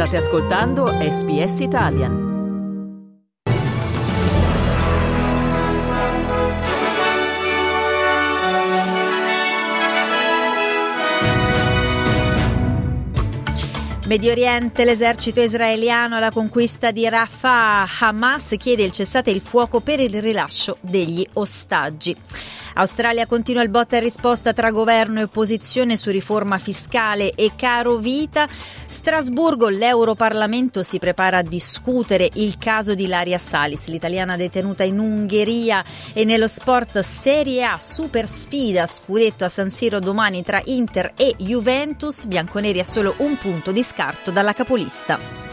State ascoltando SBS Italian. Medio Oriente, l'esercito israeliano alla conquista di Rafah. Hamas chiede il cessate il fuoco per il rilascio degli ostaggi. Australia continua il botta e risposta tra governo e opposizione su riforma fiscale e caro vita. Strasburgo, l'Europarlamento si prepara a discutere il caso di Laria Salis, l'italiana detenuta in Ungheria e nello sport Serie A super sfida scudetto a San Siro domani tra Inter e Juventus, bianconeri a solo un punto di scarto dalla capolista.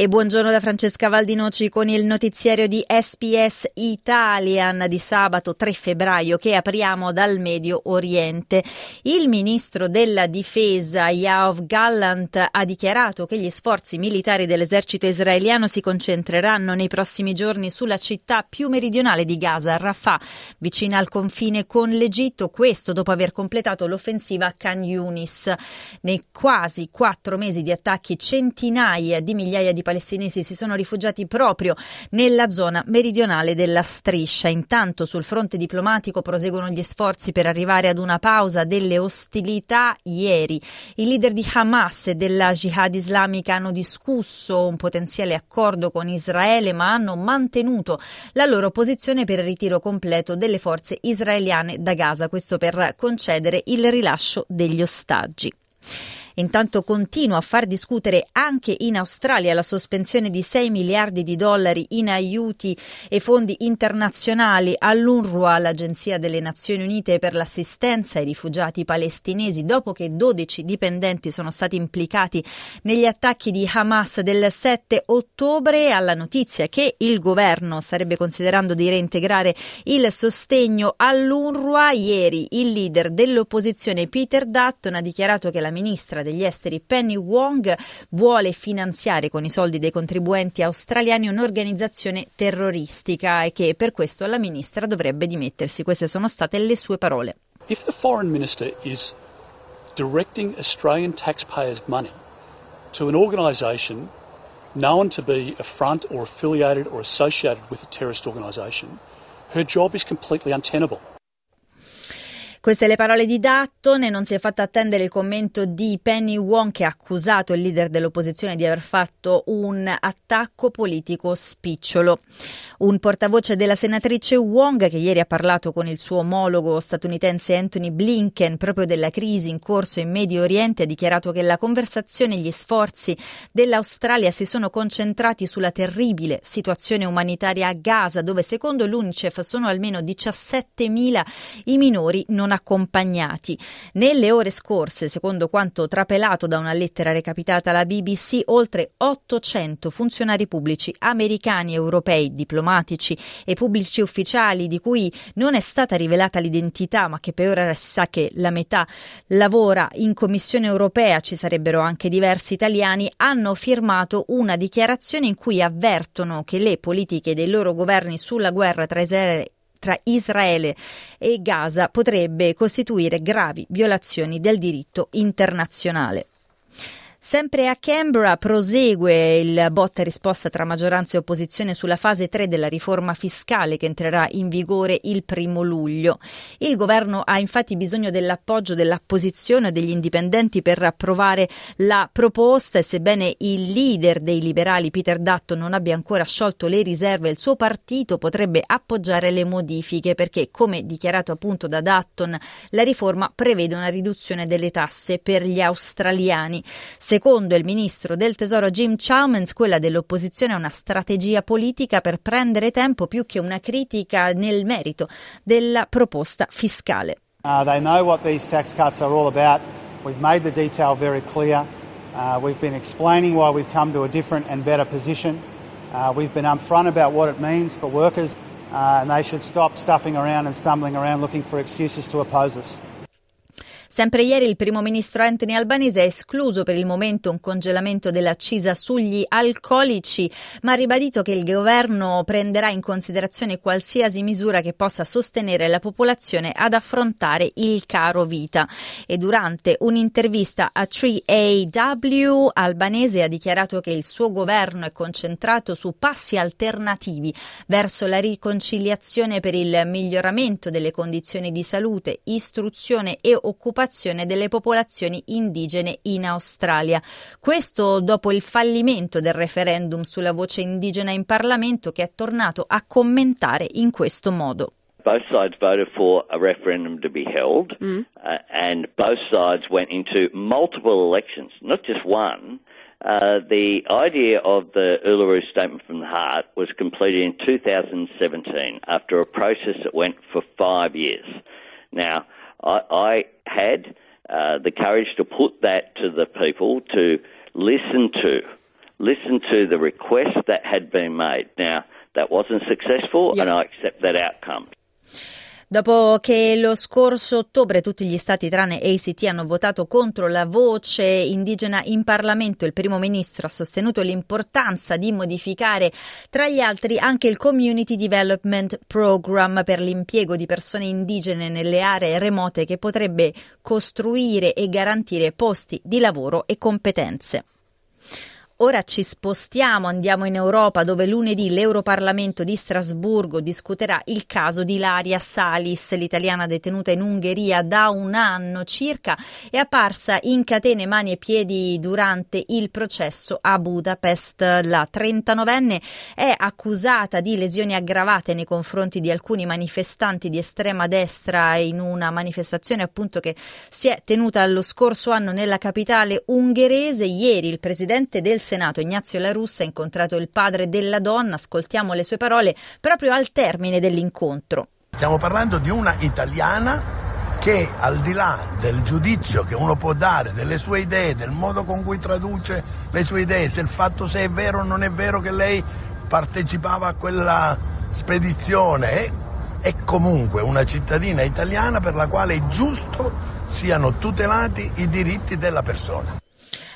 E buongiorno da Francesca Valdinoci con il notiziario di SPS Italian di sabato 3 febbraio che apriamo dal Medio Oriente. Il ministro della difesa Yaov Gallant ha dichiarato che gli sforzi militari dell'esercito israeliano si concentreranno nei prossimi giorni sulla città più meridionale di Gaza, Rafah, vicina al confine con l'Egitto, questo dopo aver completato l'offensiva a Khan Yunis. Nei quasi quattro mesi di attacchi centinaia di migliaia di palestinesi si sono rifugiati proprio nella zona meridionale della striscia. Intanto sul fronte diplomatico proseguono gli sforzi per arrivare ad una pausa delle ostilità. Ieri i leader di Hamas e della Jihad islamica hanno discusso un potenziale accordo con Israele, ma hanno mantenuto la loro posizione per il ritiro completo delle forze israeliane da Gaza, questo per concedere il rilascio degli ostaggi. Intanto continua a far discutere anche in Australia la sospensione di 6 miliardi di dollari in aiuti e fondi internazionali all'UNRWA, l'Agenzia delle Nazioni Unite per l'assistenza ai rifugiati palestinesi, dopo che 12 dipendenti sono stati implicati negli attacchi di Hamas del 7 ottobre, alla notizia che il governo starebbe considerando di reintegrare il sostegno all'UNRWA. Ieri il leader dell'opposizione Peter Dutton ha dichiarato che la ministra degli esteri Penny Wong vuole finanziare con i soldi dei contribuenti australiani un'organizzazione terroristica e che per questo la ministra dovrebbe dimettersi. Queste sono state le sue parole. If the foreign minister is directing Australian taxpayers' money to an organisation known to be a front or affiliated or associated with a terrorist organisation, her job is completely untenable. Queste le parole di Dutton e non si è fatto attendere il commento di Penny Wong che ha accusato il leader dell'opposizione di aver fatto un attacco politico spicciolo. Un portavoce della senatrice Wong che ieri ha parlato con il suo omologo statunitense Anthony Blinken proprio della crisi in corso in Medio Oriente ha dichiarato che la conversazione e gli sforzi dell'Australia si sono concentrati sulla terribile situazione umanitaria a Gaza dove secondo l'UNICEF sono almeno 17.000 i minori non non accompagnati. Nelle ore scorse, secondo quanto trapelato da una lettera recapitata alla BBC, oltre 800 funzionari pubblici americani, europei, diplomatici e pubblici ufficiali di cui non è stata rivelata l'identità, ma che per ora si sa che la metà lavora in Commissione europea, ci sarebbero anche diversi italiani, hanno firmato una dichiarazione in cui avvertono che le politiche dei loro governi sulla guerra tra Israele tra Israele e Gaza potrebbe costituire gravi violazioni del diritto internazionale. Sempre a Canberra prosegue il botta e risposta tra maggioranza e opposizione sulla fase 3 della riforma fiscale che entrerà in vigore il primo luglio. Il governo ha infatti bisogno dell'appoggio dell'opposizione e degli indipendenti per approvare la proposta e sebbene il leader dei liberali Peter Dutton non abbia ancora sciolto le riserve, il suo partito potrebbe appoggiare le modifiche perché, come dichiarato appunto da Dutton, la riforma prevede una riduzione delle tasse per gli australiani. Secondo il ministro del Tesoro Jim Chalmers, quella dell'opposizione è una strategia politica per prendere tempo più che una critica nel merito della proposta fiscale. Uh, they know what these tax cuts are all about. We've made the detail very clear. Uh, we've been explaining why we've come to a different and better position. Uh, we've been upfront about what it means for workers, uh, and they should stop stuffing around and stumbling around looking for excuses to oppose us. Sempre ieri il primo ministro Anthony Albanese ha escluso per il momento un congelamento dell'accisa sugli alcolici, ma ha ribadito che il governo prenderà in considerazione qualsiasi misura che possa sostenere la popolazione ad affrontare il caro vita. E durante un'intervista a 3AW, Albanese ha dichiarato che il suo governo è concentrato su passi alternativi verso la riconciliazione per il miglioramento delle condizioni di salute, istruzione e occupazione delle popolazioni indigene in Australia. Questo dopo il fallimento del referendum sulla voce indigena in Parlamento che è tornato a commentare in questo modo. Both sides voted for a referendum to be held, mm. uh, and both sides went into multiple elections, not just one. Uh, the idea of the Uluru Statement from the Heart was completed in 2017 after a process that went for five years. Now, I, I had uh, the courage to put that to the people to listen to, listen to the request that had been made. Now, that wasn't successful, yep. and I accept that outcome. Dopo che lo scorso ottobre tutti gli stati tranne ACT hanno votato contro la voce indigena in Parlamento, il primo ministro ha sostenuto l'importanza di modificare tra gli altri anche il Community Development Program per l'impiego di persone indigene nelle aree remote che potrebbe costruire e garantire posti di lavoro e competenze. Ora ci spostiamo, andiamo in Europa dove lunedì l'Europarlamento di Strasburgo discuterà il caso di Ilaria Salis, l'italiana detenuta in Ungheria da un anno circa, è apparsa in catene mani e piedi durante il processo a Budapest. La 39enne è accusata di lesioni aggravate nei confronti di alcuni manifestanti di estrema destra in una manifestazione appunto che si è tenuta lo scorso anno nella capitale ungherese. Ieri il presidente del Senato Ignazio La Russa ha incontrato il padre della donna, ascoltiamo le sue parole proprio al termine dell'incontro. Stiamo parlando di una italiana che al di là del giudizio che uno può dare delle sue idee, del modo con cui traduce le sue idee, se il fatto se è vero o non è vero che lei partecipava a quella spedizione, è, è comunque una cittadina italiana per la quale è giusto siano tutelati i diritti della persona.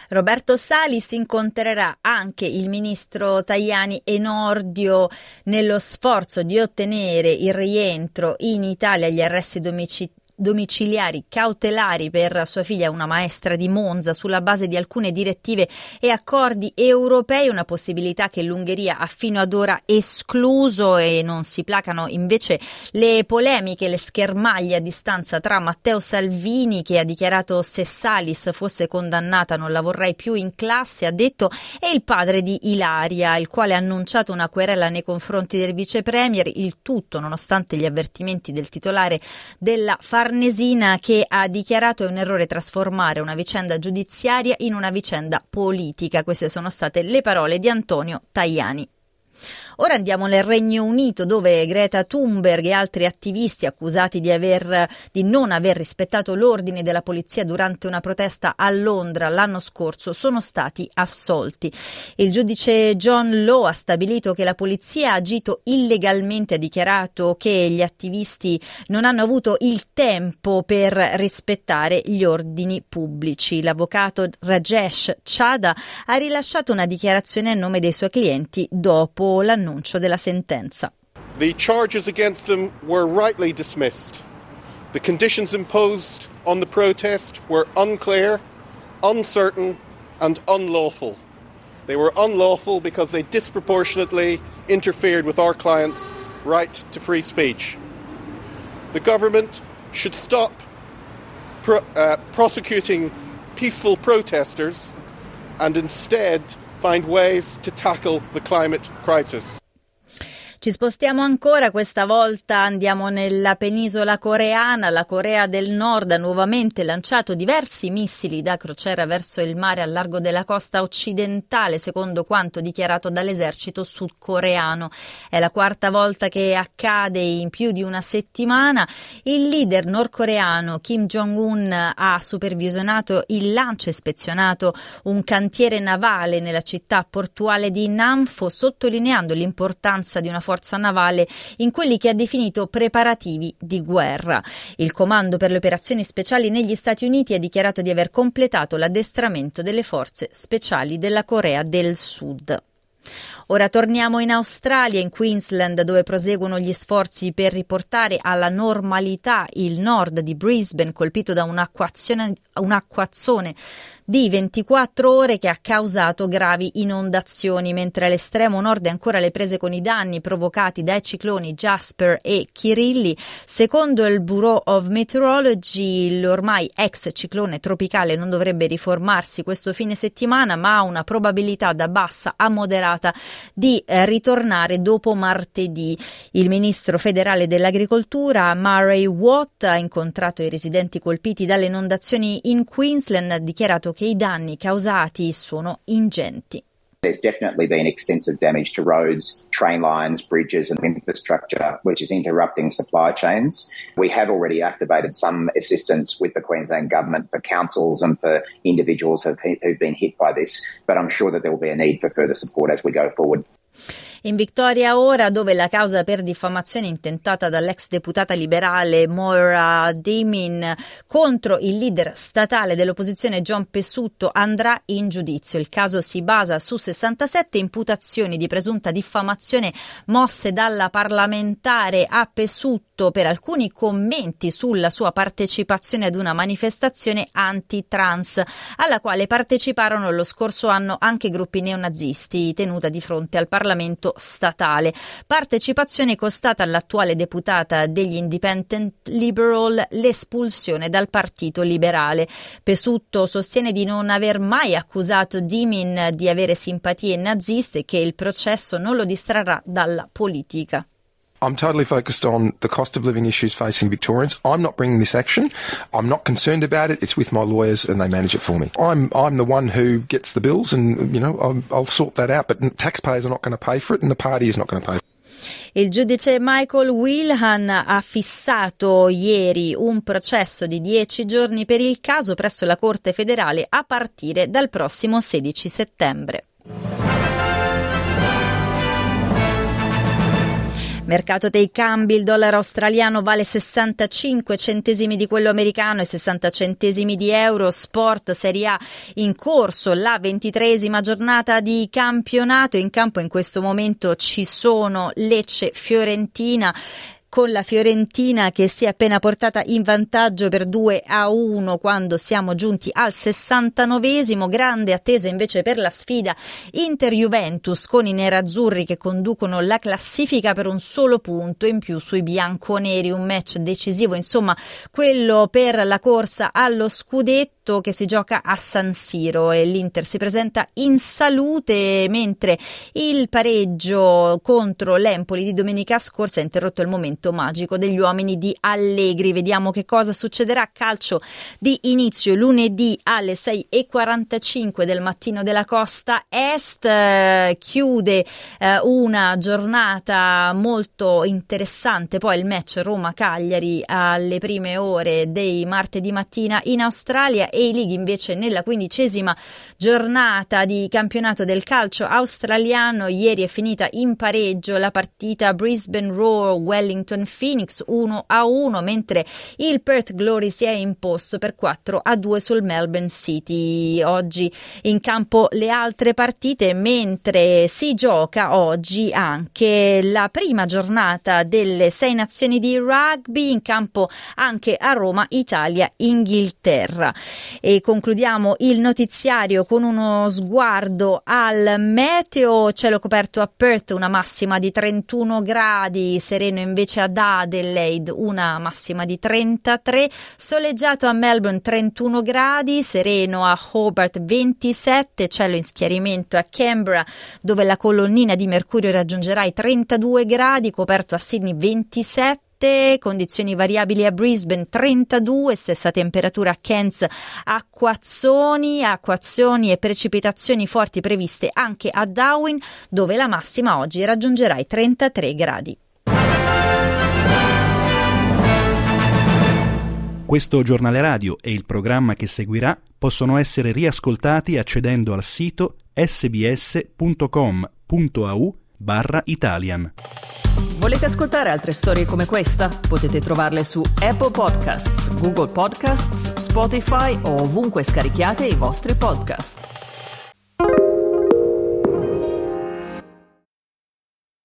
Roberto Salis incontrerà anche il ministro Tajani Enordio nello sforzo di ottenere il rientro in Italia agli arresti domiciliari domiciliari cautelari per sua figlia, una maestra di Monza, sulla base di alcune direttive e accordi europei, una possibilità che l'Ungheria ha fino ad ora escluso e non si placano invece le polemiche, le schermaglie a distanza tra Matteo Salvini che ha dichiarato se Salis fosse condannata non la vorrei più in classe, ha detto, e il padre di Ilaria, il quale ha annunciato una querela nei confronti del vice premier, il tutto nonostante gli avvertimenti del titolare della Farmacia Farnesina che ha dichiarato un errore trasformare una vicenda giudiziaria in una vicenda politica. Queste sono state le parole di Antonio Tajani. Ora andiamo nel Regno Unito dove Greta Thunberg e altri attivisti accusati di, aver, di non aver rispettato l'ordine della polizia durante una protesta a Londra l'anno scorso sono stati assolti. Il giudice John Law ha stabilito che la polizia ha agito illegalmente, ha dichiarato che gli attivisti non hanno avuto il tempo per rispettare gli ordini pubblici. L'avvocato Rajesh Chada ha rilasciato una dichiarazione a nome dei suoi clienti dopo l'annuncio l'annuncio della sentenza. The charges against them were rightly dismissed. The conditions imposed on the protest were unclear, uncertain, and unlawful. They were unlawful because they disproportionately interfered with our clients' right to free speech. The government should stop pro- uh, prosecuting peaceful protesters and instead find ways to tackle the climate crisis. Ci spostiamo ancora, questa volta andiamo nella penisola coreana. La Corea del Nord ha nuovamente lanciato diversi missili da crociera verso il mare a largo della costa occidentale, secondo quanto dichiarato dall'esercito sudcoreano. È la quarta volta che accade in più di una settimana. Il leader nordcoreano Kim Jong-un ha supervisionato il lancio ispezionato un cantiere navale nella città portuale di Namfo, sottolineando l'importanza di una forza forza navale in quelli che ha definito preparativi di guerra. Il Comando per le operazioni speciali negli Stati Uniti ha dichiarato di aver completato l'addestramento delle forze speciali della Corea del Sud. Ora torniamo in Australia, in Queensland, dove proseguono gli sforzi per riportare alla normalità il nord di Brisbane, colpito da un'acquazzone, di 24 ore che ha causato gravi inondazioni, mentre all'estremo nord è ancora le prese con i danni provocati dai cicloni Jasper e Kirilli. Secondo il Bureau of Meteorology, l'ormai ex ciclone tropicale non dovrebbe riformarsi questo fine settimana, ma ha una probabilità da bassa a moderata di eh, ritornare dopo martedì. Il ministro federale dell'agricoltura, Murray Watt, ha incontrato i residenti colpiti dalle inondazioni in Queensland, ha dichiarato che i danni causati sono ingenti. There's definitely been extensive damage to roads, train lines, bridges, and infrastructure, which is interrupting supply chains. We have already activated some assistance with the Queensland Government for councils and for individuals who've, been hit by this, but I'm sure that there will be a need for further support as we go forward. In Victoria ora, dove la causa per diffamazione intentata dall'ex deputata liberale Moira Damien contro il leader statale dell'opposizione John Pesutto andrà in giudizio. Il caso si basa su 67 imputazioni di presunta diffamazione mosse dalla parlamentare a Pesutto per alcuni commenti sulla sua partecipazione ad una manifestazione anti-trans, alla quale parteciparono lo scorso anno anche gruppi neonazisti, tenuta di fronte al Parlamento statale. Partecipazione costata all'attuale deputata degli Independent Liberal l'espulsione dal Partito Liberale. Pesutto sostiene di non aver mai accusato Dimin di avere simpatie naziste e che il processo non lo distrarrà dalla politica. I'm totally focused on the cost of living issues facing Victorians. I'm not bringing this action. I'm not concerned about it. It's with my lawyers and they manage it for me. I'm I'm the one who gets the bills and you know I'll, I'll sort that out. But taxpayers are not going to pay for it and the party is not going to pay. Il giudice Michael Wilhan ha fissato ieri un processo di dieci giorni per il caso presso la Corte federale a partire dal prossimo 16 settembre. Mercato dei cambi, il dollaro australiano vale 65 centesimi di quello americano e 60 centesimi di euro. Sport Serie A in corso, la ventitresima giornata di campionato. In campo in questo momento ci sono Lecce, Fiorentina con la Fiorentina che si è appena portata in vantaggio per 2 a 1 quando siamo giunti al 69esimo. Grande attesa invece per la sfida Inter-Juventus con i nerazzurri che conducono la classifica per un solo punto in più sui bianconeri. Un match decisivo, insomma, quello per la corsa allo scudetto che si gioca a San Siro e l'Inter si presenta in salute mentre il pareggio contro l'Empoli di domenica scorsa ha interrotto il momento momento magico degli uomini di Allegri. Vediamo che cosa succederà. Calcio di inizio lunedì alle 6.45 del mattino della costa est. Chiude eh, una giornata molto interessante. Poi il match Roma-Cagliari alle prime ore dei martedì mattina in Australia e i Lighi invece nella quindicesima giornata di campionato del calcio australiano. Ieri è finita in pareggio la partita Brisbane Roar Wellington Wellington Phoenix 1 a 1, mentre il Perth Glory si è imposto per 4 a 2 sul Melbourne City. Oggi in campo le altre partite, mentre si gioca oggi anche la prima giornata delle sei nazioni di rugby, in campo anche a Roma, Italia, Inghilterra. E concludiamo il notiziario con uno sguardo al meteo, cielo coperto a Perth, una massima di 31 gradi, sereno invece a ad Adelaide una massima di 33, soleggiato a Melbourne 31 gradi, sereno a Hobart 27, cielo in schiarimento a Canberra dove la colonnina di mercurio raggiungerà i 32 gradi, coperto a Sydney 27 condizioni variabili a Brisbane 32, stessa temperatura a Cairns, acquazzoni, acquazzoni e precipitazioni forti previste anche a Darwin dove la massima oggi raggiungerà i 33 gradi. Questo giornale radio e il programma che seguirà possono essere riascoltati accedendo al sito sbs.com.au barra Italian. Volete ascoltare altre storie come questa? Potete trovarle su Apple Podcasts, Google Podcasts, Spotify o ovunque scarichiate i vostri podcast.